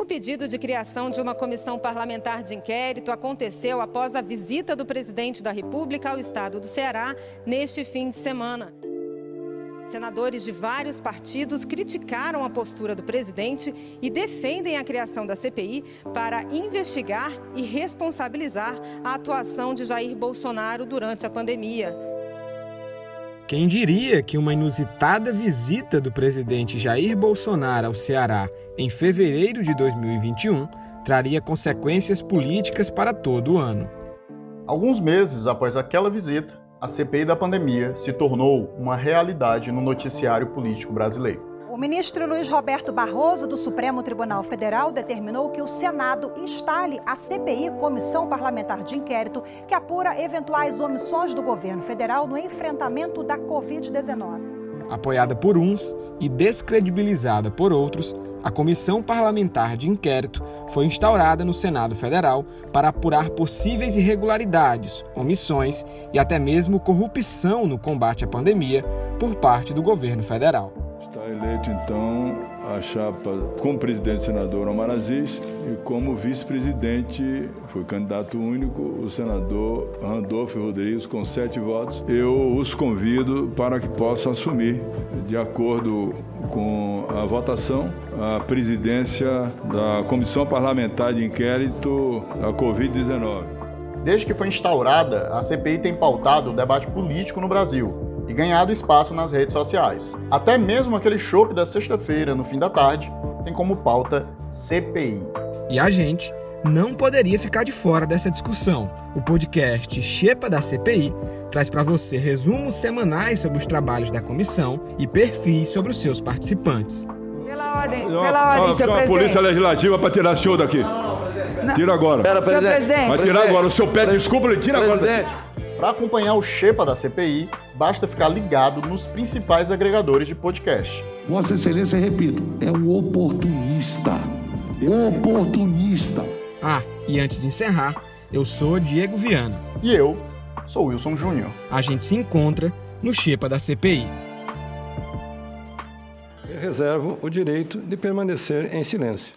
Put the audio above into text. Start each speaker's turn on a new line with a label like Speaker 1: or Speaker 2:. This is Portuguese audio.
Speaker 1: O pedido de criação de uma comissão parlamentar de inquérito aconteceu após a visita do presidente da República ao estado do Ceará neste fim de semana. Senadores de vários partidos criticaram a postura do presidente e defendem a criação da CPI para investigar e responsabilizar a atuação de Jair Bolsonaro durante a pandemia.
Speaker 2: Quem diria que uma inusitada visita do presidente Jair Bolsonaro ao Ceará em fevereiro de 2021 traria consequências políticas para todo o ano?
Speaker 3: Alguns meses após aquela visita, a CPI da pandemia se tornou uma realidade no noticiário político brasileiro.
Speaker 4: Ministro Luiz Roberto Barroso, do Supremo Tribunal Federal, determinou que o Senado instale a CPI, Comissão Parlamentar de Inquérito, que apura eventuais omissões do governo federal no enfrentamento da Covid-19.
Speaker 2: Apoiada por uns e descredibilizada por outros, a Comissão Parlamentar de Inquérito foi instaurada no Senado Federal para apurar possíveis irregularidades, omissões e até mesmo corrupção no combate à pandemia por parte do governo federal.
Speaker 5: Eleito, então, a chapa como presidente senador Omar Aziz e como vice-presidente, foi candidato único, o senador Randolfo Rodrigues, com sete votos. Eu os convido para que possam assumir, de acordo com a votação, a presidência da Comissão Parlamentar de Inquérito da Covid-19.
Speaker 3: Desde que foi instaurada, a CPI tem pautado o debate político no Brasil e ganhado espaço nas redes sociais. Até mesmo aquele chopp da sexta-feira, no fim da tarde, tem como pauta CPI.
Speaker 2: E a gente não poderia ficar de fora dessa discussão. O podcast Xepa da CPI traz para você resumos semanais sobre os trabalhos da comissão e perfis sobre os seus participantes.
Speaker 6: Pela ordem, pela ordem, senhor presidente.
Speaker 5: Polícia Legislativa para tirar o senhor daqui.
Speaker 6: Não.
Speaker 5: Tira agora.
Speaker 6: Senhor presidente.
Speaker 5: Vai tirar agora. O senhor pede desculpa, ele tira agora.
Speaker 3: Para acompanhar o Xepa da CPI, basta ficar ligado nos principais agregadores de podcast.
Speaker 7: Vossa Excelência, repito, é um oportunista. Oportunista.
Speaker 2: Ah, e antes de encerrar, eu sou Diego Viana.
Speaker 3: E eu sou Wilson Júnior.
Speaker 2: A gente se encontra no Xepa da CPI.
Speaker 8: Eu reservo o direito de permanecer em silêncio.